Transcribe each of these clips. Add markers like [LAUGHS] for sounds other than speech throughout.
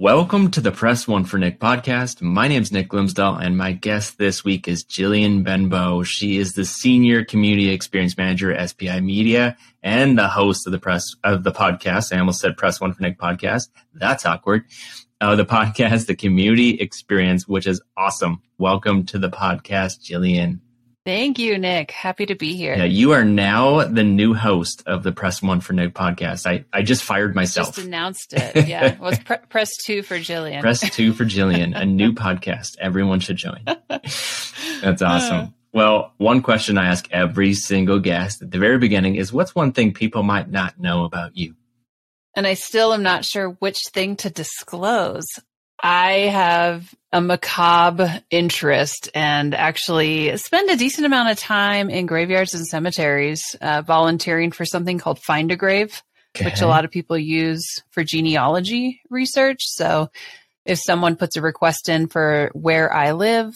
Welcome to the Press One for Nick podcast. My name is Nick Glimsdahl, and my guest this week is Jillian Benbow. She is the Senior Community Experience Manager at SPI Media and the host of the press of the podcast. I almost said Press One for Nick podcast. That's awkward. Uh, the podcast, the Community Experience, which is awesome. Welcome to the podcast, Jillian. Thank you, Nick. Happy to be here. Yeah, you are now the new host of the Press One for Nick podcast. I, I just fired myself. Just announced it. [LAUGHS] Yeah. well, it's pre- Press Two for Jillian. Press Two for Jillian, a new podcast. Everyone should join. [LAUGHS] That's awesome. Well, one question I ask every single guest at the very beginning is what's one thing people might not know about you? And I still am not sure which thing to disclose. I have a macabre interest and actually spend a decent amount of time in graveyards and cemeteries, uh, volunteering for something called Find a Grave, okay. which a lot of people use for genealogy research. So if someone puts a request in for where I live,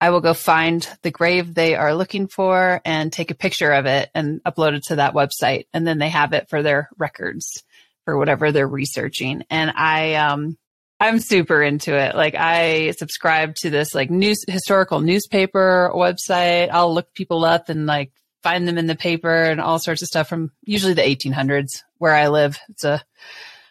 I will go find the grave they are looking for and take a picture of it and upload it to that website. And then they have it for their records for whatever they're researching. And I, um, I'm super into it. Like I subscribe to this like news historical newspaper website. I'll look people up and like find them in the paper and all sorts of stuff from usually the 1800s where I live. It's a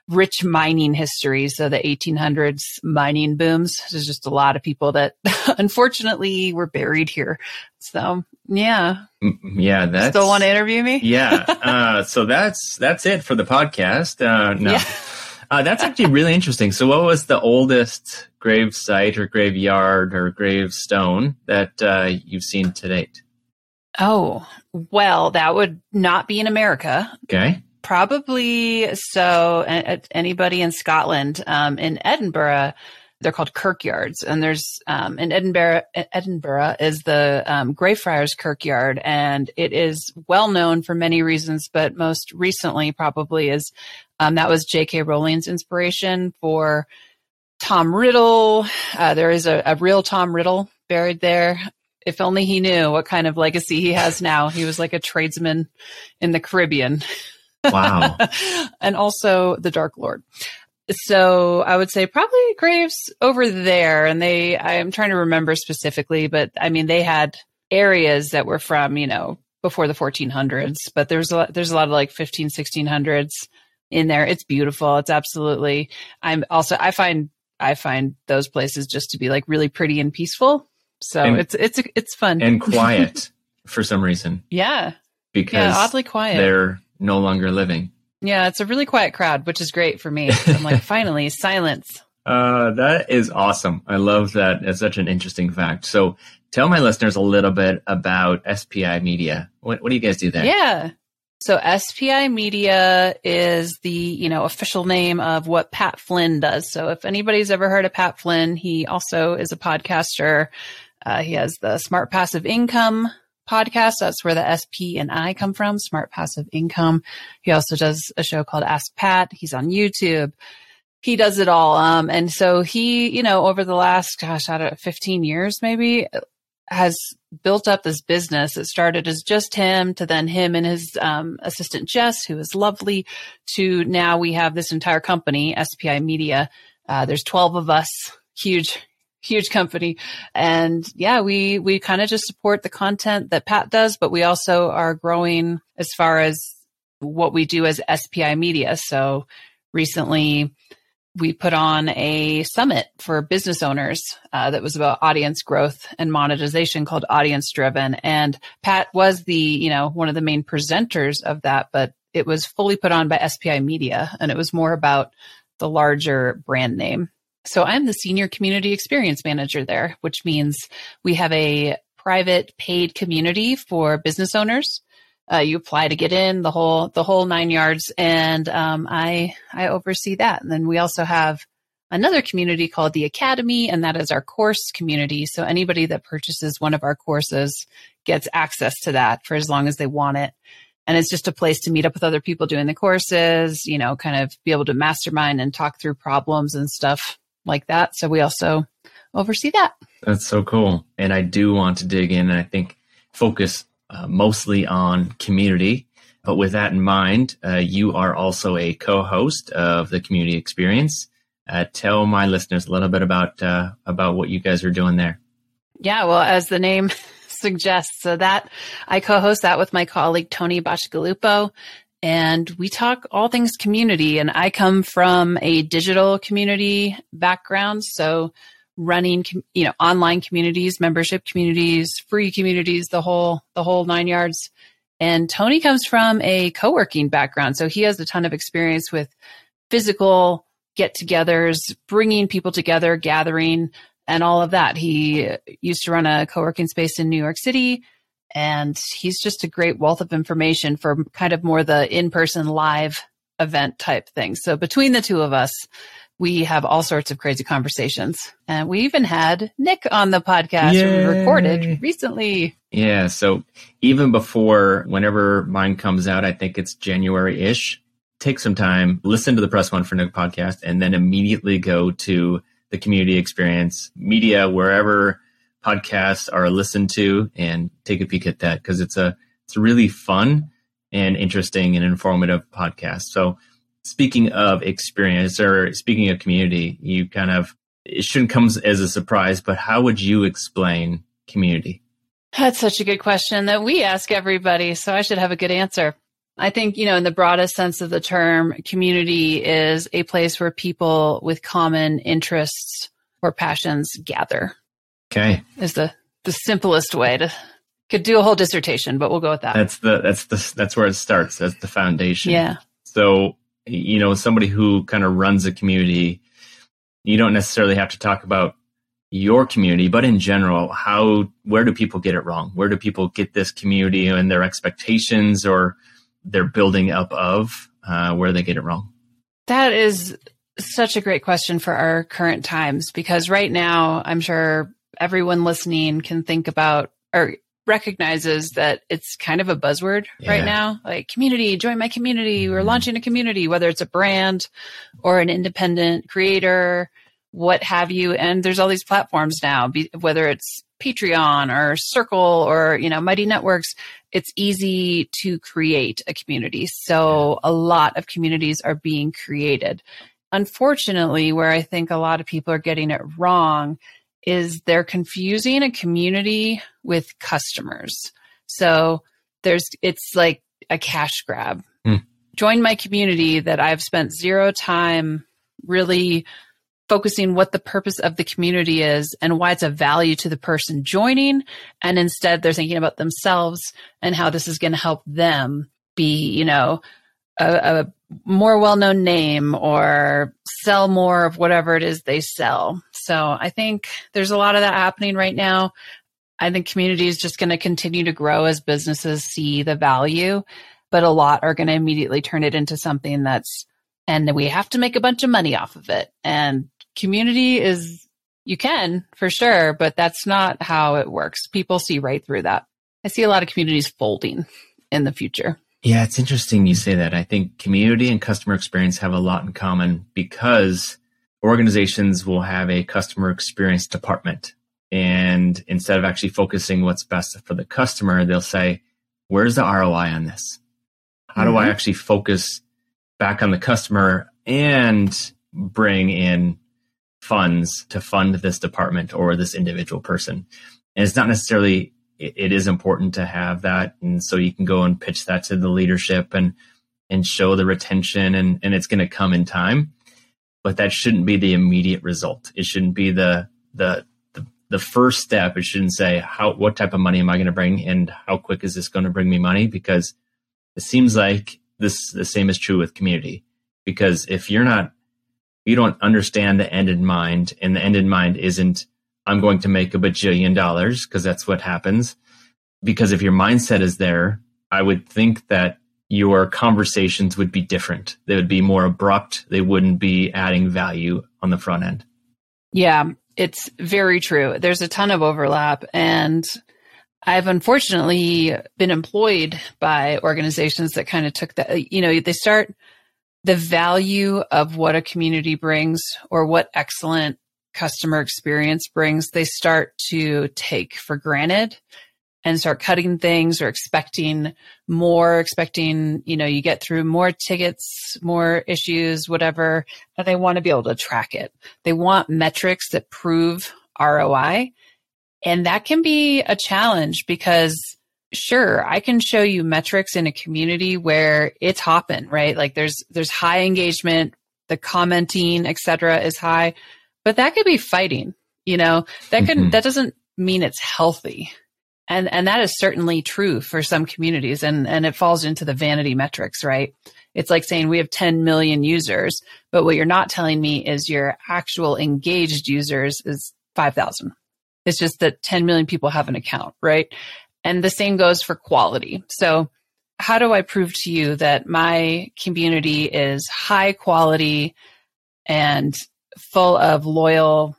rich mining history. So the 1800s mining booms. There's just a lot of people that [LAUGHS] unfortunately were buried here. So yeah. Mm, yeah. That's still want to interview me. yeah. [LAUGHS] Uh, so that's, that's it for the podcast. Uh, no. Yeah. [LAUGHS] Uh, that's actually really interesting. So, what was the oldest grave site or graveyard or gravestone that uh, you've seen to date? Oh, well, that would not be in America. Okay. Probably so. Anybody in Scotland, um, in Edinburgh, they're called kirkyards, and there's um, in Edinburgh. Edinburgh is the um, Greyfriars Kirkyard, and it is well known for many reasons, but most recently probably is um, that was J.K. Rowling's inspiration for Tom Riddle. Uh, there is a, a real Tom Riddle buried there. If only he knew what kind of legacy he has now. He was like a tradesman in the Caribbean. Wow. [LAUGHS] and also the Dark Lord. So I would say probably graves over there. And they, I'm trying to remember specifically, but I mean, they had areas that were from, you know, before the 1400s, but there's a lot, there's a lot of like 15, 1600s in there. It's beautiful. It's absolutely. I'm also I find I find those places just to be like really pretty and peaceful. So and, it's it's it's fun and [LAUGHS] quiet for some reason. Yeah, because yeah, oddly quiet. They're no longer living. Yeah, it's a really quiet crowd, which is great for me. I'm like, [LAUGHS] finally, silence. Uh, that is awesome. I love that. It's such an interesting fact. So, tell my listeners a little bit about SPI Media. What, what do you guys do there? Yeah. So SPI Media is the, you know, official name of what Pat Flynn does. So if anybody's ever heard of Pat Flynn, he also is a podcaster. Uh, he has the Smart Passive Income podcast. That's where the SP and I come from, Smart Passive Income. He also does a show called Ask Pat. He's on YouTube. He does it all. Um, and so he, you know, over the last, gosh, I don't know, 15 years, maybe has built up this business. It started as just him to then him and his um, assistant Jess, who is lovely, to now we have this entire company, SPI Media. Uh, there's 12 of us, huge, huge company. And yeah, we, we kind of just support the content that Pat does, but we also are growing as far as what we do as SPI Media. So recently, we put on a summit for business owners uh, that was about audience growth and monetization called audience driven and pat was the you know one of the main presenters of that but it was fully put on by spi media and it was more about the larger brand name so i'm the senior community experience manager there which means we have a private paid community for business owners uh, you apply to get in the whole the whole nine yards, and um, I I oversee that. And then we also have another community called the Academy, and that is our course community. So anybody that purchases one of our courses gets access to that for as long as they want it. And it's just a place to meet up with other people doing the courses, you know, kind of be able to mastermind and talk through problems and stuff like that. So we also oversee that. That's so cool. And I do want to dig in and I think focus uh, mostly on community. But with that in mind, uh, you are also a co host of the community experience. Uh, tell my listeners a little bit about uh, about what you guys are doing there. Yeah, well, as the name [LAUGHS] suggests, so that I co-host that with my colleague Tony Bacigalupo, and we talk all things community. And I come from a digital community background, so running you know online communities, membership communities, free communities, the whole the whole nine yards. And Tony comes from a co-working background, so he has a ton of experience with physical get togethers, bringing people together, gathering, and all of that. He used to run a co working space in New York City, and he's just a great wealth of information for kind of more the in person live event type thing. So between the two of us, we have all sorts of crazy conversations. And we even had Nick on the podcast we recorded recently. Yeah. So even before whenever mine comes out, I think it's January ish take some time, listen to the Press One for Nick podcast, and then immediately go to the community experience media wherever podcasts are listened to and take a peek at that because it's a it's a really fun and interesting and informative podcast. So speaking of experience or speaking of community, you kind of it shouldn't come as a surprise, but how would you explain community? That's such a good question that we ask everybody, so I should have a good answer. I think, you know, in the broadest sense of the term, community is a place where people with common interests or passions gather. Okay. Is the, the simplest way to could do a whole dissertation, but we'll go with that. That's the that's the that's where it starts. That's the foundation. Yeah. So, you know, somebody who kind of runs a community, you don't necessarily have to talk about your community, but in general, how where do people get it wrong? Where do people get this community and their expectations or they're building up of uh, where they get it wrong? That is such a great question for our current times because right now, I'm sure everyone listening can think about or recognizes that it's kind of a buzzword yeah. right now like community join my community we're mm-hmm. launching a community whether it's a brand or an independent creator what have you and there's all these platforms now be, whether it's patreon or circle or you know mighty networks it's easy to create a community. So a lot of communities are being created. Unfortunately, where I think a lot of people are getting it wrong is they're confusing a community with customers. So there's, it's like a cash grab. Mm. Join my community that I've spent zero time really focusing what the purpose of the community is and why it's a value to the person joining. And instead they're thinking about themselves and how this is going to help them be, you know, a, a more well-known name or sell more of whatever it is they sell. So I think there's a lot of that happening right now. I think community is just going to continue to grow as businesses see the value, but a lot are going to immediately turn it into something that's and we have to make a bunch of money off of it. And community is, you can for sure, but that's not how it works. People see right through that. I see a lot of communities folding in the future. Yeah, it's interesting you say that. I think community and customer experience have a lot in common because organizations will have a customer experience department. And instead of actually focusing what's best for the customer, they'll say, where's the ROI on this? How mm-hmm. do I mm-hmm. actually focus back on the customer and bring in funds to fund this department or this individual person. And it's not necessarily, it, it is important to have that. And so you can go and pitch that to the leadership and, and show the retention and, and it's going to come in time. But that shouldn't be the immediate result. It shouldn't be the, the, the, the first step. It shouldn't say how, what type of money am I going to bring and how quick is this going to bring me money? Because it seems like this, the same is true with community. Because if you're not you don't understand the end in mind and the end in mind isn't i'm going to make a bajillion dollars because that's what happens because if your mindset is there i would think that your conversations would be different they would be more abrupt they wouldn't be adding value on the front end. Yeah, it's very true. There's a ton of overlap and I've unfortunately been employed by organizations that kind of took that, you know, they start the value of what a community brings or what excellent customer experience brings, they start to take for granted and start cutting things or expecting more, expecting, you know, you get through more tickets, more issues, whatever, and they want to be able to track it. They want metrics that prove ROI. And that can be a challenge because sure, I can show you metrics in a community where it's hopping, right? Like there's, there's high engagement, the commenting, etc., is high, but that could be fighting, you know, that can, mm-hmm. that doesn't mean it's healthy. And, and that is certainly true for some communities and, and it falls into the vanity metrics, right? It's like saying we have 10 million users, but what you're not telling me is your actual engaged users is 5,000. It's just that 10 million people have an account, right? And the same goes for quality. So how do I prove to you that my community is high quality and full of loyal,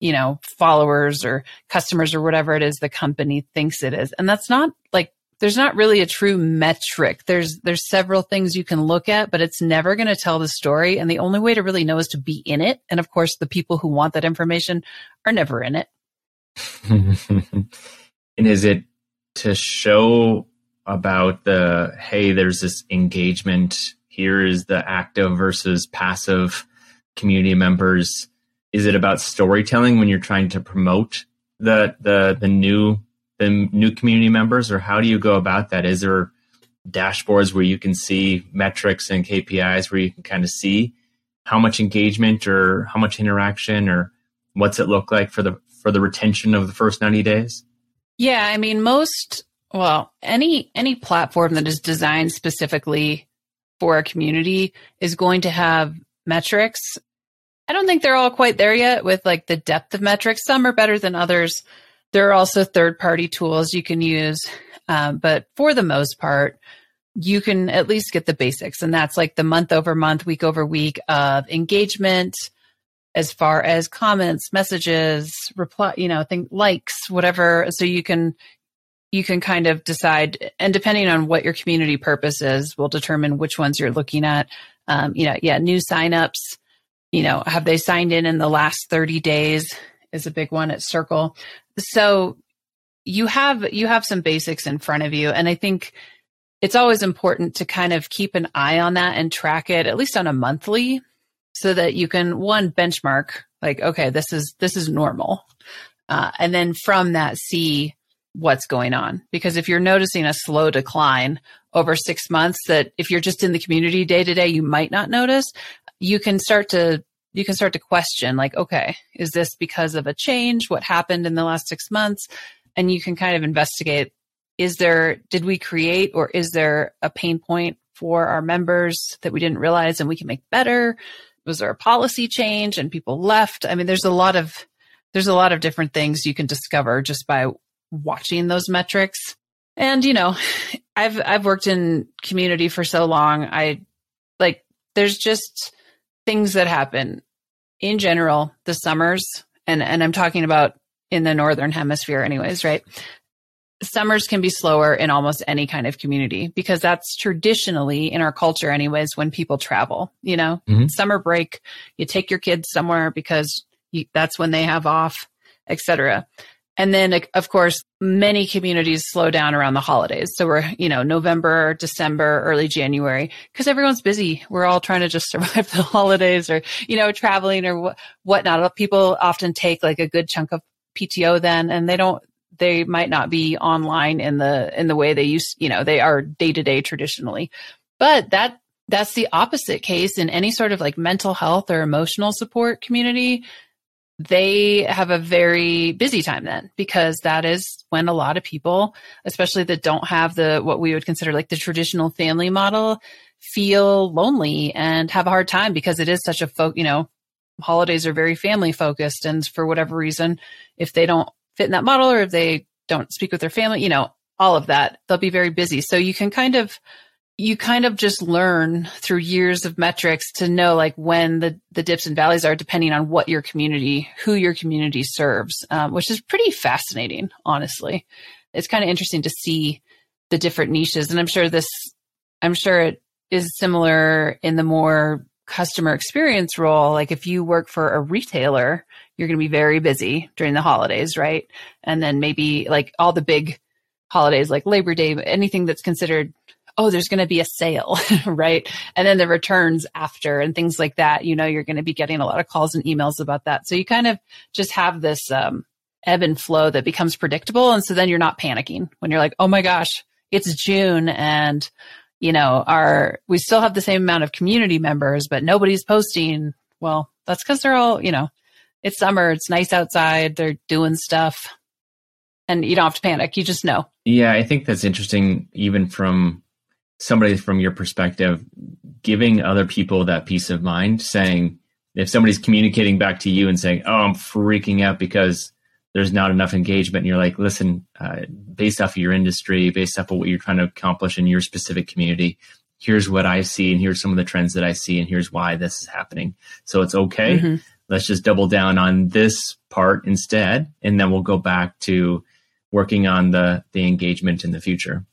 you know, followers or customers or whatever it is the company thinks it is? And that's not like there's not really a true metric. There's there's several things you can look at, but it's never going to tell the story and the only way to really know is to be in it. And of course, the people who want that information are never in it. [LAUGHS] and is it to show about the hey, there's this engagement. Here is the active versus passive community members. Is it about storytelling when you're trying to promote the the the new the new community members, or how do you go about that? Is there dashboards where you can see metrics and KPIs where you can kind of see how much engagement or how much interaction or what's it look like for the for the retention of the first 90 days? Yeah, I mean most well, any any platform that is designed specifically for a community is going to have metrics. I don't think they're all quite there yet with like the depth of metrics. Some are better than others. There are also third party tools you can use. Um, but for the most part, you can at least get the basics. And that's like the month over month, week over week of engagement, as far as comments, messages, reply, you know, think likes, whatever. So you can you can kind of decide, and depending on what your community purpose is, will determine which ones you're looking at. Um, you know, yeah, new signups. You know, have they signed in in the last 30 days? Is a big one at Circle. So you have you have some basics in front of you, and I think it's always important to kind of keep an eye on that and track it at least on a monthly so that you can one benchmark like okay this is this is normal uh, and then from that see what's going on because if you're noticing a slow decline over six months that if you're just in the community day to day you might not notice you can start to you can start to question like okay is this because of a change what happened in the last six months and you can kind of investigate is there did we create or is there a pain point for our members that we didn't realize and we can make better was there a policy change and people left? I mean, there's a lot of there's a lot of different things you can discover just by watching those metrics. And you know, I've I've worked in community for so long. I like there's just things that happen in general the summers and and I'm talking about in the northern hemisphere anyways, right? summers can be slower in almost any kind of community because that's traditionally in our culture anyways when people travel you know mm-hmm. summer break you take your kids somewhere because you, that's when they have off etc and then of course many communities slow down around the holidays. So we're you know november december early january because everyone's busy. We're all trying to just [LAUGHS] survive the holidays or you know traveling or wh- whatnot. Uh, people often take like a good chunk of pto then and they don't they might not be online in the in the way they use you know they are day to day traditionally. But that that's the opposite case in any sort of like mental health or emotional support community they have a very busy time then because that is when a lot of people especially that don't have the what we would consider like the traditional family model feel lonely and have a hard time because it is such a folk you know holidays are very family focused and for whatever reason if they don't fit in that model or if they don't speak with their family, you know, all of that, they'll be very busy. So you can kind of you kind of just learn through years of metrics to know like when the, the dips and valleys are depending on what your community, who your community serves, um, which is pretty fascinating, honestly. It's kind of interesting to see the different niches. And I'm sure this, I'm sure it is similar in the more customer experience role. Like if you work for a retailer, you're going to be very busy during the holidays, right? And then maybe like all the big holidays like Labor Day, anything that's considered oh, there's going to be a sale, [LAUGHS] right? And then the returns after and things like that. You know, you're going to be getting a lot of calls and emails about that. So you kind of just have this um, ebb and flow that becomes predictable. And so then you're not panicking when you're like, oh my gosh, it's June and you know, our we still have the same amount of community members, but nobody's posting. Well, that's because they're all, you know, it's summer, it's nice outside, they're doing stuff. And you don't have to panic. You just know. Yeah, I think that's interesting, even from somebody from your perspective, giving other people that peace of mind, saying, if somebody's communicating back to you and saying, "Oh, I'm freaking out because there's not enough engagement," and you're like, "Listen, uh, based off of your industry, based off of what you're trying to accomplish in your specific community, here's what I see, and here's some of the trends that I see, and here's why this is happening. So it's okay. Mm-hmm. Let's just double down on this part instead, and then we'll go back to working on the the engagement in the future."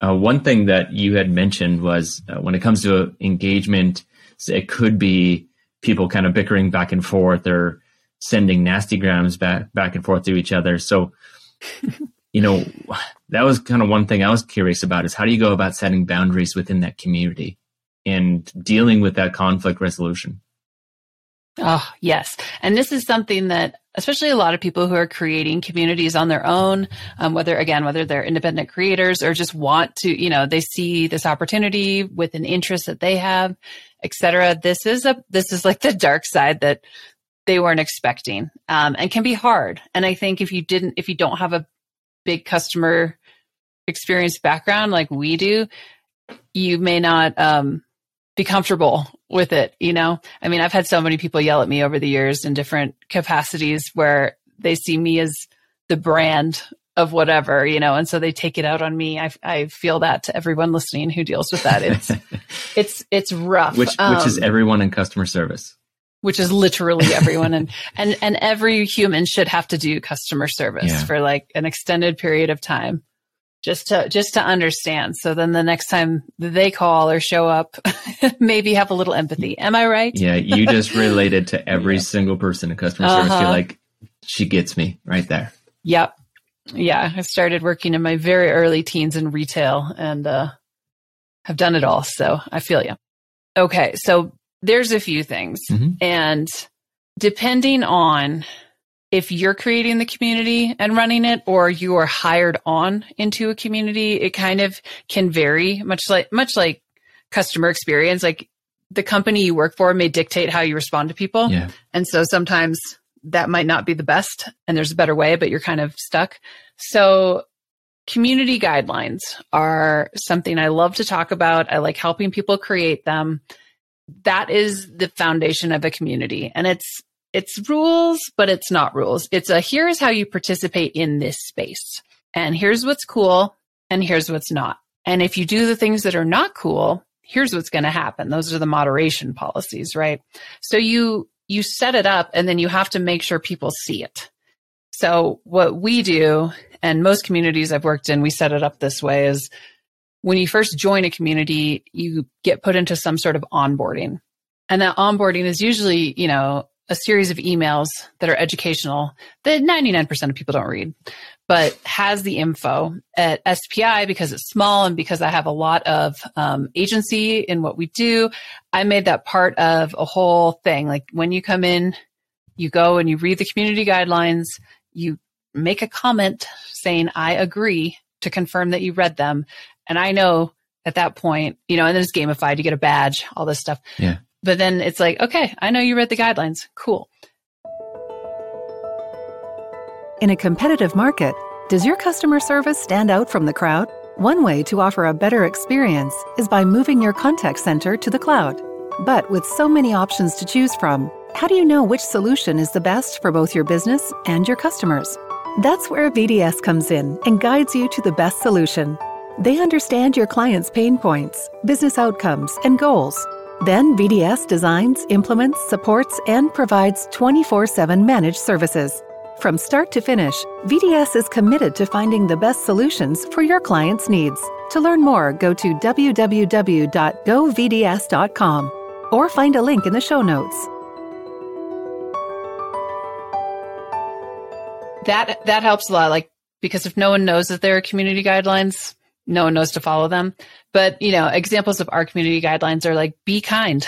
Uh, one thing that you had mentioned was uh, when it comes to engagement, it could be people kind of bickering back and forth or sending nasty grams back back and forth to each other. So, you know, that was kind of one thing I was curious about is how do you go about setting boundaries within that community and dealing with that conflict resolution? Oh, yes. And this is something that, especially a lot of people who are creating communities on their own, um, whether, again, whether they're independent creators or just want to, you know, they see this opportunity with an interest that they have, etc. This is a, this is like the dark side that they weren't expecting, um, and can be hard. And I think if you didn't, if you don't have a big customer experience background like we do, you may not, um, be comfortable with it, you know? I mean, I've had so many people yell at me over the years in different capacities where they see me as the brand of whatever, you know, and so they take it out on me. I, I feel that to everyone listening who deals with that. It's, [LAUGHS] it's, it's rough. Which, um, which is um, everyone in customer service. Which is literally everyone. and, [LAUGHS] and, and every human should have to do customer service yeah. for like an extended period of time just to just to understand. So then the next time they call or show up [LAUGHS] maybe have a little empathy. Am i right? Yeah you just [LAUGHS] related to every yeah. single person in customer uh-huh. service. You're like she gets me right there. Yep. Yeah i started working in my very early teens in retail and uh have done it all so i feel you okay so there's a few things. Mm-hmm. and depending on if you're creating the community and running it or you are hired on into a community, it kind of can vary much like, much like customer experience. Like the company you work for may dictate how you respond to people. Yeah. And so sometimes that might not be the best and there's a better way, but you're kind of stuck. So community guidelines are something I love to talk about. I like helping people create them. That is the foundation of a community. And it's it's rules, but it's not rules. It's a here's how you participate in this space. And here's what's cool and here's what's not. And if you do the things that are not cool, here's what's going to happen. Those are the moderation policies, right? So you you set it up and then you have to make sure people see it. So what we do and most communities I've worked in, we set it up this way is when you first join a community, you get put into some sort of onboarding. And that onboarding is usually, you know, a series of emails that are educational that 99% of people don't read, but has the info at SPI because it's small and because I have a lot of um, agency in what we do. I made that part of a whole thing. Like when you come in, you go and you read the community guidelines, you make a comment saying, I agree to confirm that you read them. And I know at that point, you know, and then it's gamified, you get a badge, all this stuff. Yeah. But then it's like, okay, I know you read the guidelines. Cool. In a competitive market, does your customer service stand out from the crowd? One way to offer a better experience is by moving your contact center to the cloud. But with so many options to choose from, how do you know which solution is the best for both your business and your customers? That's where VDS comes in and guides you to the best solution. They understand your client's pain points, business outcomes, and goals. Then VDS designs, implements, supports, and provides 24 7 managed services. From start to finish, VDS is committed to finding the best solutions for your client's needs. To learn more, go to www.govds.com or find a link in the show notes. That that helps a lot like because if no one knows that there are community guidelines, no one knows to follow them. But, you know, examples of our community guidelines are like be kind.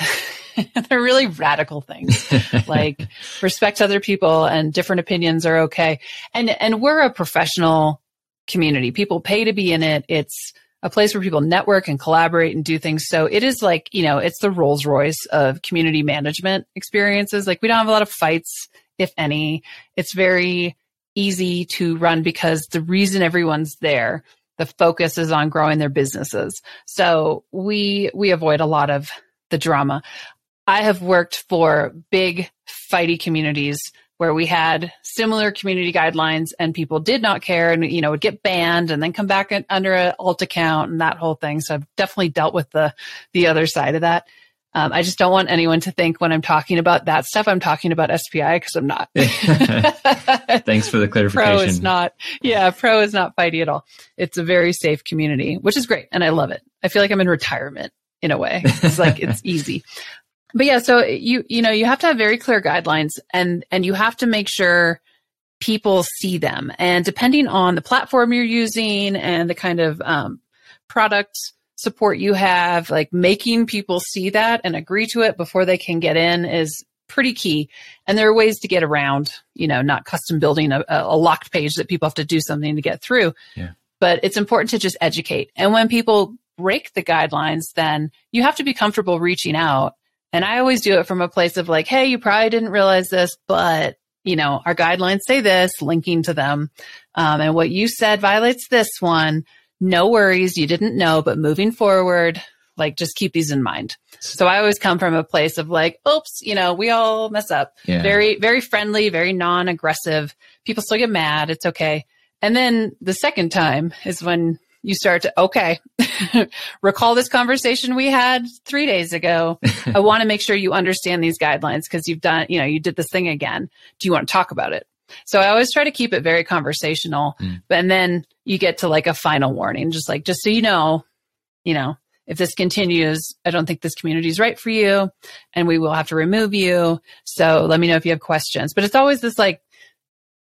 [LAUGHS] They're really radical things. [LAUGHS] like respect other people and different opinions are okay. And and we're a professional community. People pay to be in it. It's a place where people network and collaborate and do things. So it is like, you know, it's the Rolls Royce of community management experiences. Like we don't have a lot of fights, if any. It's very easy to run because the reason everyone's there the focus is on growing their businesses. So we we avoid a lot of the drama. I have worked for big fighty communities where we had similar community guidelines and people did not care and you know would get banned and then come back under an alt account and that whole thing. So I've definitely dealt with the the other side of that. Um, I just don't want anyone to think when I'm talking about that stuff, I'm talking about SPI because I'm not. [LAUGHS] [LAUGHS] Thanks for the clarification. Pro is not, yeah, pro is not fighty at all. It's a very safe community, which is great. And I love it. I feel like I'm in retirement in a way. It's like, it's [LAUGHS] easy. But yeah, so you, you know, you have to have very clear guidelines and, and you have to make sure people see them. And depending on the platform you're using and the kind of, um, product support you have, like making people see that and agree to it before they can get in is pretty key. And there are ways to get around, you know, not custom building a, a locked page that people have to do something to get through. Yeah. But it's important to just educate. And when people break the guidelines, then you have to be comfortable reaching out. And I always do it from a place of like, hey, you probably didn't realize this, but you know, our guidelines say this, linking to them. Um, and what you said violates this one no worries, you didn't know, but moving forward, like just keep these in mind. So I always come from a place of like, oops, you know, we all mess up. Yeah. Very, very friendly, very non aggressive. People still get mad. It's okay. And then the second time is when you start to, okay, [LAUGHS] recall this conversation we had three days ago. [LAUGHS] I want to make sure you understand these guidelines because you've done, you know, you did this thing again. Do you want to talk about it? So I always try to keep it very conversational. Mm. And then you get to like a final warning, just like, just so you know, you know, if this continues, I don't think this community is right for you and we will have to remove you. So let me know if you have questions. But it's always this like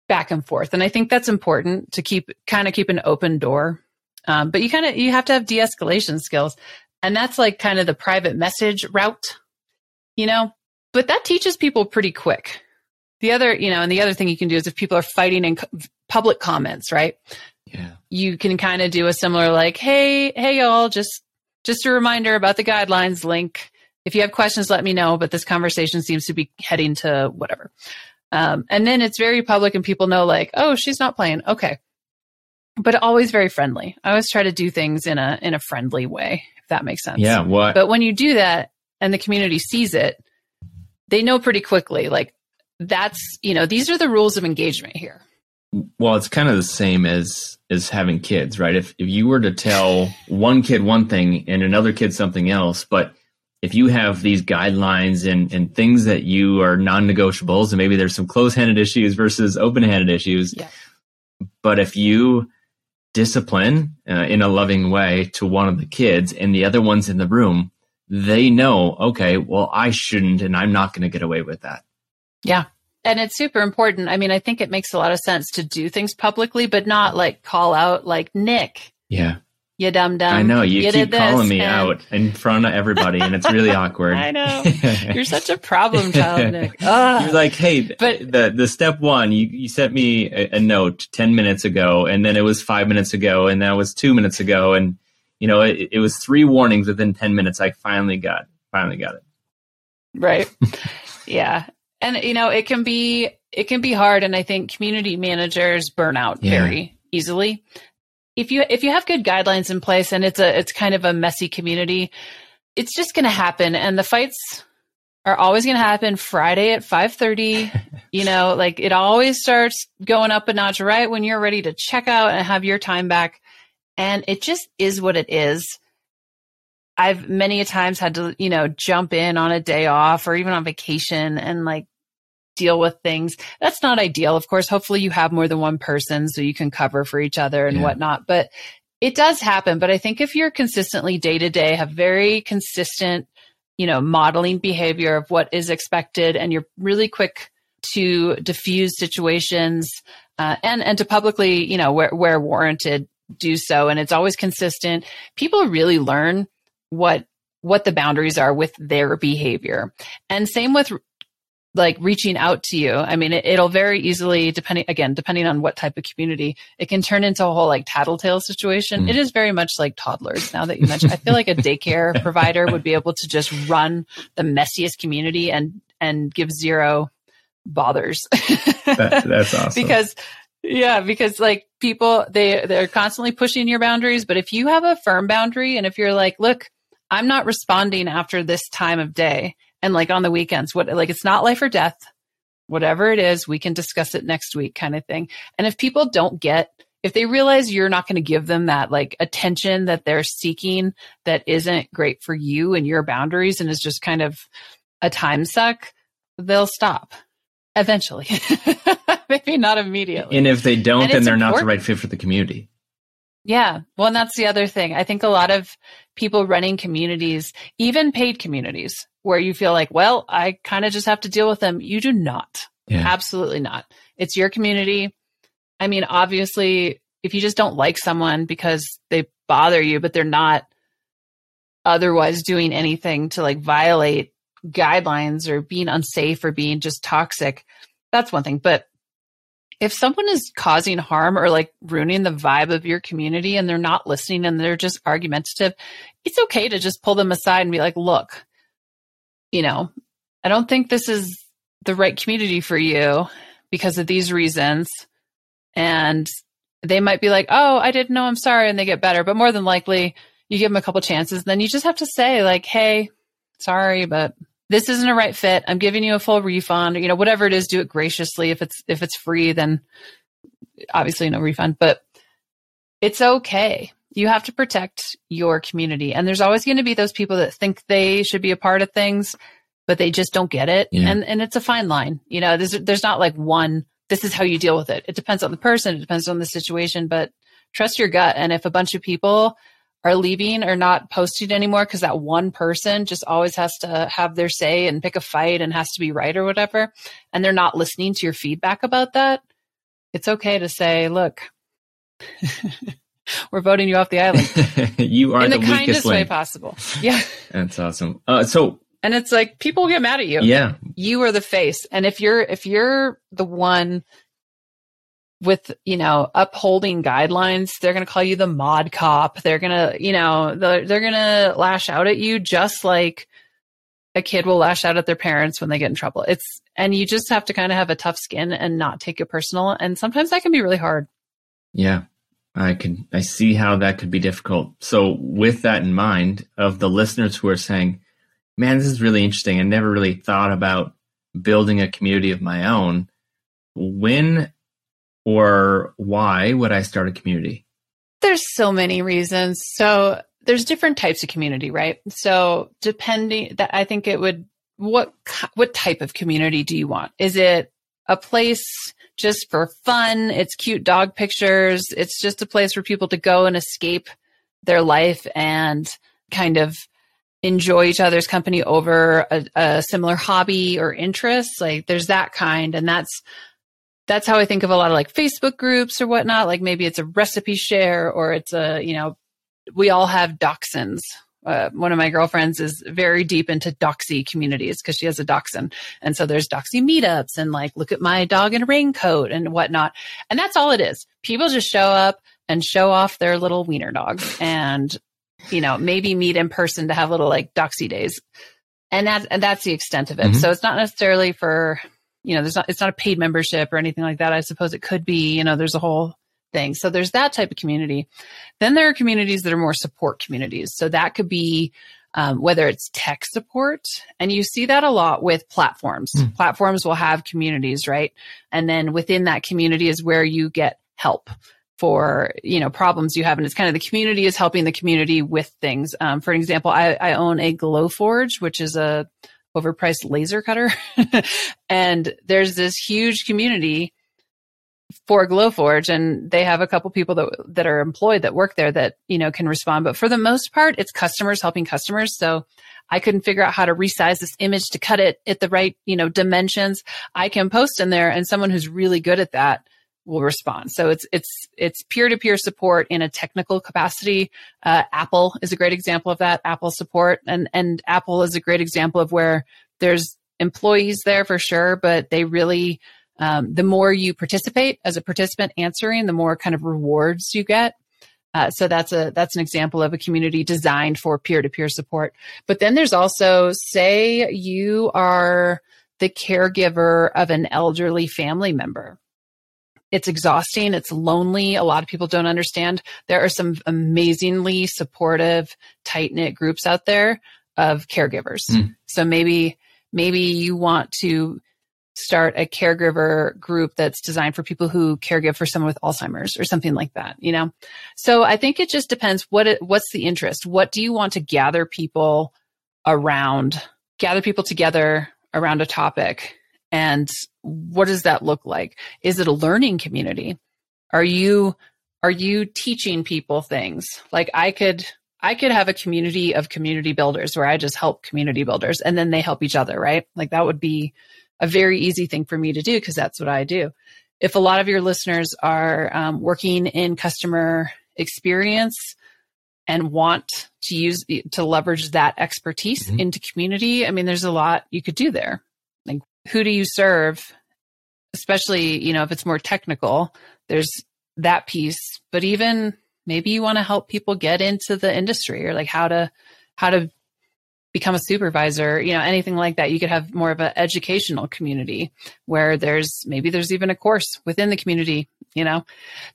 back and forth. And I think that's important to keep kind of keep an open door. Um, but you kind of, you have to have de escalation skills. And that's like kind of the private message route, you know, but that teaches people pretty quick the other, you know, and the other thing you can do is if people are fighting in public comments, right? Yeah. You can kind of do a similar like, hey, hey, y'all, just just a reminder about the guidelines link. If you have questions, let me know. But this conversation seems to be heading to whatever. Um, and then it's very public, and people know like, oh, she's not playing. Okay, but always very friendly. I always try to do things in a in a friendly way, if that makes sense. Yeah. What? But when you do that, and the community sees it, they know pretty quickly, like, that's you know these are the rules of engagement here. Well it's kind of the same as as having kids right? If if you were to tell [LAUGHS] one kid one thing and another kid something else but if you have these guidelines and and things that you are non-negotiables and maybe there's some close-handed issues versus open-handed issues yeah. but if you discipline uh, in a loving way to one of the kids and the other ones in the room they know okay well i shouldn't and i'm not going to get away with that yeah. And it's super important. I mean, I think it makes a lot of sense to do things publicly, but not like call out like Nick. Yeah. You dumb dumb. I know you, you keep calling me and... out in front of everybody, and it's really awkward. [LAUGHS] I know [LAUGHS] you're such a problem child, Nick. You're like, hey, but the the step one, you you sent me a, a, note ten minutes ago, and then it was five minutes ago, and that was two minutes ago, and you know it, it was three warnings within ten minutes. I finally got finally got it. Right. [LAUGHS] yeah and you know it can be it can be hard. And i think community managers burn out yeah. very easily. If you if you have good guidelines in place and it's a it's kind of a messy community it's just going to happen. And the fights are always going to happen friday at 5.30 [LAUGHS] you know like it always starts going up a notch right when you're ready to check out and have your time back. And it just is what it is. I've many a times had to, you know, jump in on a day off or even on vacation and like deal with things. That's not ideal. Of course, hopefully you have more than one person so you can cover for each other and yeah. whatnot. But it does happen. But I think if you're consistently day to day, have very consistent, you know, modeling behavior of what is expected and you're really quick to diffuse situations uh, and and to publicly, you know, where, where warranted, do so. And it's always consistent. People really learn what what the boundaries are with their behavior. And same with like reaching out to you. I mean, it, will very easily, depending, again, depending on what type of community, it can turn into a whole like tattletale situation. Mm. It is very much like toddlers now that you mentioned. I feel like a daycare [LAUGHS] provider would be able to just run the messiest community and, and give zero bothers. that, that's [LAUGHS] awesome. because, yeah, because like people, they, they're constantly pushing your boundaries. But if you have a firm boundary and if you're like, look, I'm not responding after this time of day and like on the weekends what like it's not life or death whatever it is we can discuss it next week kind of thing and if people don't get if they realize you're not going to give them that like attention that they're seeking that isn't great for you and your boundaries and is just kind of a time suck they'll stop eventually [LAUGHS] maybe not immediately and if they don't then they're important. not the right fit for the community yeah. Well, and that's the other thing. I think a lot of people running communities, even paid communities, where you feel like, well, I kind of just have to deal with them. You do not. Yeah. Absolutely not. It's your community. I mean, obviously, if you just don't like someone because they bother you, but they're not otherwise doing anything to like violate guidelines or being unsafe or being just toxic, that's one thing. But if someone is causing harm or like ruining the vibe of your community and they're not listening and they're just argumentative, it's okay to just pull them aside and be like, look, you know, I don't think this is the right community for you because of these reasons. And they might be like, oh, I didn't know, I'm sorry. And they get better. But more than likely, you give them a couple chances. And Then you just have to say, like, hey, sorry, but this isn't a right fit. I'm giving you a full refund, you know, whatever it is, do it graciously. If it's, if it's free, then obviously no refund, but it's okay. You have to protect your community. And there's always going to be those people that think they should be a part of things, but they just don't get it. Yeah. And, and it's a fine line. You know, there's, there's not like one, this is how you deal with it. It depends on the person. It depends on the situation, but trust your gut. And if a bunch of people are leaving or not posting anymore because that one person just always has to have their say and pick a fight and has to be right or whatever, and they're not listening to your feedback about that, it's okay to say, look, we're voting you off the island. [LAUGHS] you are in the, the kindest way possible. Yeah. That's awesome. Uh, so and it's like people get mad at you. Yeah. You are the face. And if you're if you're the one with you know upholding guidelines they're going to call you the mod cop they're going to you know they're, they're going to lash out at you just like a kid will lash out at their parents when they get in trouble it's and you just have to kind of have a tough skin and not take it personal and sometimes that can be really hard yeah i can i see how that could be difficult so with that in mind of the listeners who are saying man this is really interesting i never really thought about building a community of my own when or why would I start a community? There's so many reasons. So there's different types of community, right? So depending that I think it would what what type of community do you want? Is it a place just for fun? It's cute dog pictures. It's just a place for people to go and escape their life and kind of enjoy each other's company over a, a similar hobby or interests. Like there's that kind, and that's that's how I think of a lot of like Facebook groups or whatnot. Like maybe it's a recipe share or it's a, you know, we all have dachshunds. Uh, one of my girlfriends is very deep into doxy communities because she has a dachshund. And so there's doxy meetups and like, look at my dog in a raincoat and whatnot. And that's all it is. People just show up and show off their little wiener dog and, you know, maybe meet in person to have little like doxy days. And that, and that's the extent of it. Mm-hmm. So it's not necessarily for you know, there's not, it's not a paid membership or anything like that. I suppose it could be, you know, there's a whole thing. So there's that type of community. Then there are communities that are more support communities. So that could be, um, whether it's tech support, and you see that a lot with platforms. Mm. Platforms will have communities, right? And then within that community is where you get help for you know problems you have and it's kind of the community is helping the community with things um, for example I, I own a glowforge which is a overpriced laser cutter [LAUGHS] and there's this huge community for glowforge and they have a couple people that that are employed that work there that you know can respond but for the most part it's customers helping customers so i couldn't figure out how to resize this image to cut it at the right you know dimensions i can post in there and someone who's really good at that will respond. So it's it's it's peer to peer support in a technical capacity. Uh, Apple is a great example of that. Apple support and and Apple is a great example of where there's employees there for sure, but they really um, the more you participate as a participant answering, the more kind of rewards you get. Uh, so that's a that's an example of a community designed for peer to peer support. But then there's also say you are the caregiver of an elderly family member it's exhausting. It's lonely. A lot of people don't understand. There are some amazingly supportive, tight knit groups out there of caregivers. Mm. So maybe, maybe you want to start a caregiver group that's designed for people who caregive for someone with Alzheimer's or something like that, you know? So I think it just depends what it, what's the interest? What do you want to gather people around, gather people together around a topic and what does that look like? Is it a learning community? Are you are you teaching people things? Like I could I could have a community of community builders where I just help community builders and then they help each other, right? Like that would be a very easy thing for me to do because that's what I do. If a lot of your listeners are um, working in customer experience and want to use to leverage that expertise mm-hmm. into community, I mean, there's a lot you could do there Like, who do you serve? Especially, you know, if it's more technical, there's that piece. But even maybe you want to help people get into the industry or like how to how to become a supervisor, you know, anything like that. You could have more of an educational community where there's maybe there's even a course within the community. You know,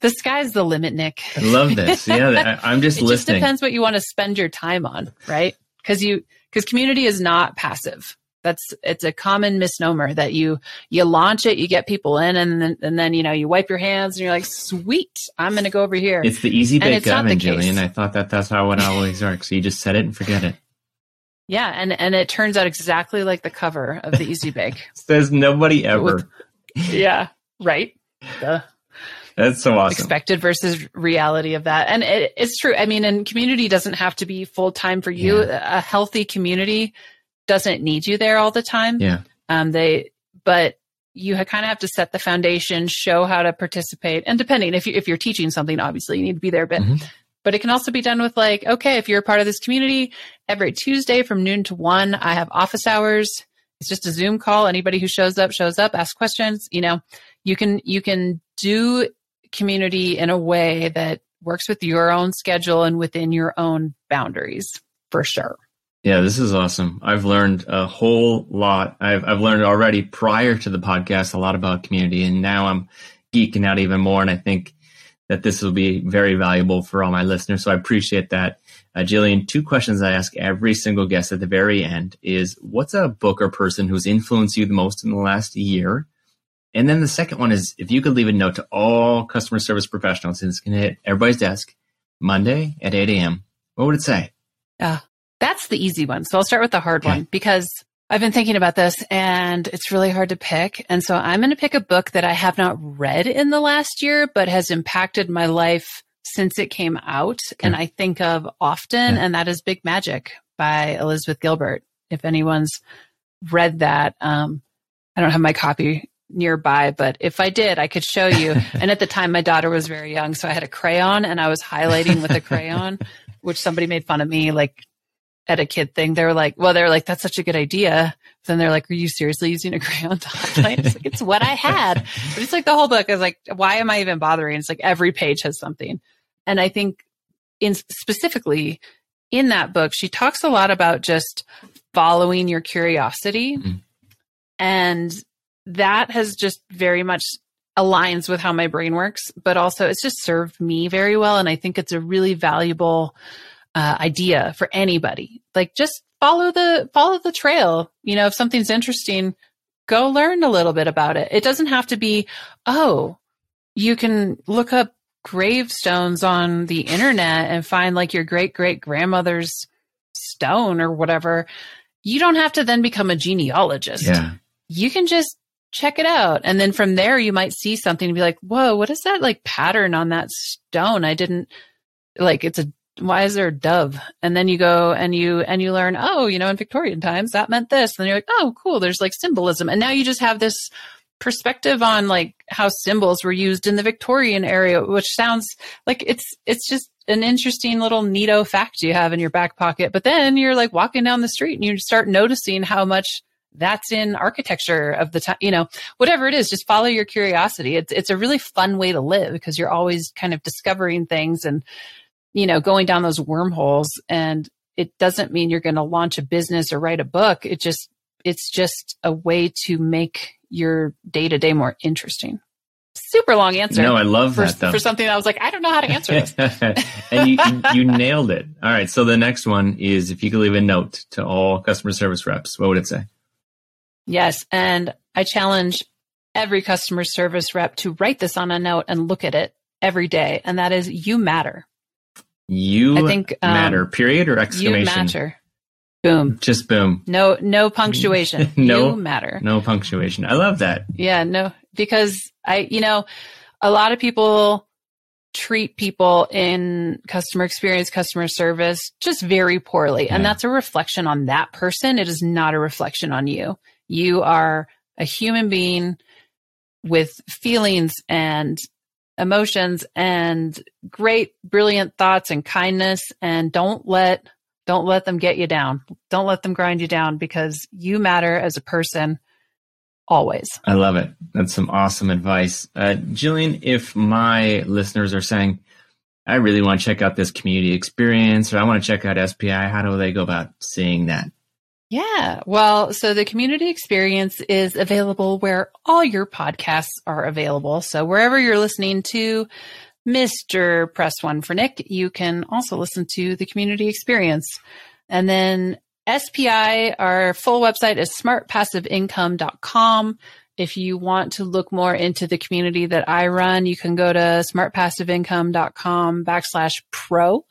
the sky's the limit, Nick. I love this. Yeah, [LAUGHS] I'm just it listening. It just depends what you want to spend your time on, right? Because you because community is not passive. That's it's a common misnomer that you you launch it, you get people in, and then and then you know you wipe your hands and you're like, sweet, I'm going to go over here. It's the easy bake oven, Jillian. I thought that that's how it always works. So you just set it and forget it. Yeah, and and it turns out exactly like the cover of the Easy Bake. [LAUGHS] Says nobody ever. With, yeah, right. Duh. That's so awesome. Expected versus reality of that. And it, it's true. I mean, and community doesn't have to be full time for you. Yeah. A healthy community doesn't need you there all the time. Yeah. Um, they, but you kind of have to set the foundation, show how to participate, and depending if you if you're teaching something, obviously you need to be there. But mm-hmm. But it can also be done with like, okay, if you're a part of this community, every Tuesday from noon to one, I have office hours. It's just a Zoom call. Anybody who shows up shows up, ask questions. You know, you can you can do community in a way that works with your own schedule and within your own boundaries for sure. Yeah, this is awesome. I've learned a whole lot. I've, I've learned already prior to the podcast a lot about community, and now I'm geeking out even more. And I think that this will be very valuable for all my listeners. So I appreciate that. Uh, Jillian, two questions I ask every single guest at the very end is what's a book or person who's influenced you the most in the last year? And then the second one is if you could leave a note to all customer service professionals, and it's going to hit everybody's desk Monday at 8 a.m., what would it say? Yeah. That's the easy one. So I'll start with the hard okay. one because I've been thinking about this and it's really hard to pick. And so I'm going to pick a book that I have not read in the last year, but has impacted my life since it came out okay. and I think of often. Yeah. And that is Big Magic by Elizabeth Gilbert. If anyone's read that, um, I don't have my copy nearby, but if I did, I could show you. [LAUGHS] and at the time, my daughter was very young. So I had a crayon and I was highlighting with a [LAUGHS] crayon, which somebody made fun of me like at a kid thing. They were like, well, they're like, that's such a good idea. But then they're like, are you seriously using a crayon to highlight? It's like, it's what I had. But it's like the whole book is like, why am I even bothering? It's like every page has something. And I think in specifically in that book, she talks a lot about just following your curiosity. Mm-hmm. And that has just very much aligns with how my brain works, but also it's just served me very well. And I think it's a really valuable uh, idea for anybody. Like just follow the follow the trail. You know, if something's interesting, go learn a little bit about it. It doesn't have to be, oh, you can look up gravestones on the internet and find like your great great grandmother's stone or whatever, you don't have to then become a genealogist. Yeah. You can just check it out. And then from there, you might see something and be like, whoa, what is that like pattern on that stone? I didn't like, it's a, why is there a dove? And then you go and you, and you learn, oh, you know, in Victorian times that meant this. And you're like, oh, cool. There's like symbolism. And now you just have this perspective on like how symbols were used in the Victorian area, which sounds like it's, it's just an interesting little neato fact you have in your back pocket. But then you're like walking down the street and you start noticing how much that's in architecture of the time, you know, whatever it is, just follow your curiosity. It's, it's a really fun way to live because you're always kind of discovering things and, you know, going down those wormholes. And it doesn't mean you're going to launch a business or write a book. It just, it's just a way to make your day to day more interesting. Super long answer. No, I love for, that though. For something that I was like, I don't know how to answer this. [LAUGHS] and you, you nailed it. All right. So the next one is if you could leave a note to all customer service reps, what would it say? Yes. And I challenge every customer service rep to write this on a note and look at it every day. And that is you matter. You I think, um, matter, period or exclamation? You matter. Boom. Just boom. No, no punctuation. [LAUGHS] no you matter. No punctuation. I love that. Yeah, no, because I, you know, a lot of people treat people in customer experience, customer service just very poorly. Yeah. And that's a reflection on that person. It is not a reflection on you. You are a human being with feelings and emotions and great, brilliant thoughts and kindness. And don't let, don't let them get you down. Don't let them grind you down because you matter as a person always. I love it. That's some awesome advice. Uh, Jillian, if my listeners are saying, I really want to check out this community experience or I want to check out SPI, how do they go about seeing that? Yeah. Well, so the community experience is available where all your podcasts are available. So wherever you're listening to Mr. Press One for Nick, you can also listen to the community experience. And then SPI, our full website is smartpassiveincome.com. If you want to look more into the community that I run, you can go to smartpassiveincome.com backslash pro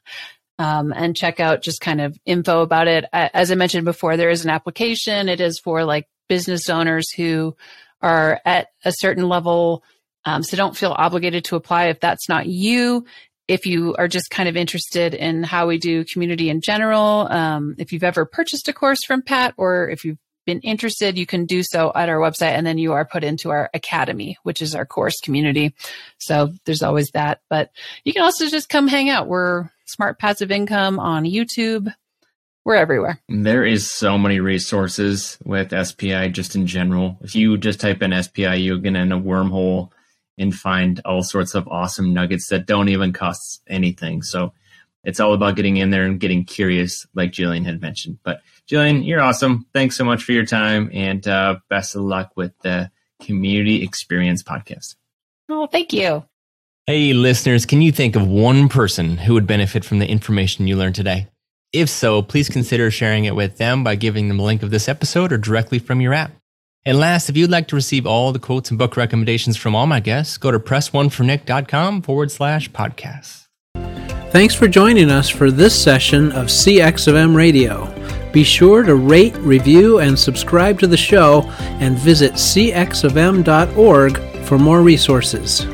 um, and check out just kind of info about it. As I mentioned before, there is an application. It is for like business owners who are at a certain level. Um, so don't feel obligated to apply if that's not you. If you are just kind of interested in how we do community in general, um, if you've ever purchased a course from Pat or if you've been interested, you can do so at our website and then you are put into our academy, which is our course community. So there's always that, but you can also just come hang out. We're smart passive income on YouTube. We're everywhere. There is so many resources with SPI just in general. If you just type in SPI, you're going to in a wormhole and find all sorts of awesome nuggets that don't even cost anything. So it's all about getting in there and getting curious, like Jillian had mentioned. But Jillian, you're awesome. Thanks so much for your time and uh, best of luck with the Community Experience podcast. Oh, thank you. Hey, listeners, can you think of one person who would benefit from the information you learned today? If so, please consider sharing it with them by giving them a link of this episode or directly from your app. And last, if you'd like to receive all the quotes and book recommendations from all my guests, go to pressonefornick.com forward slash podcast. Thanks for joining us for this session of CX of M Radio. Be sure to rate, review, and subscribe to the show and visit cxofm.org for more resources.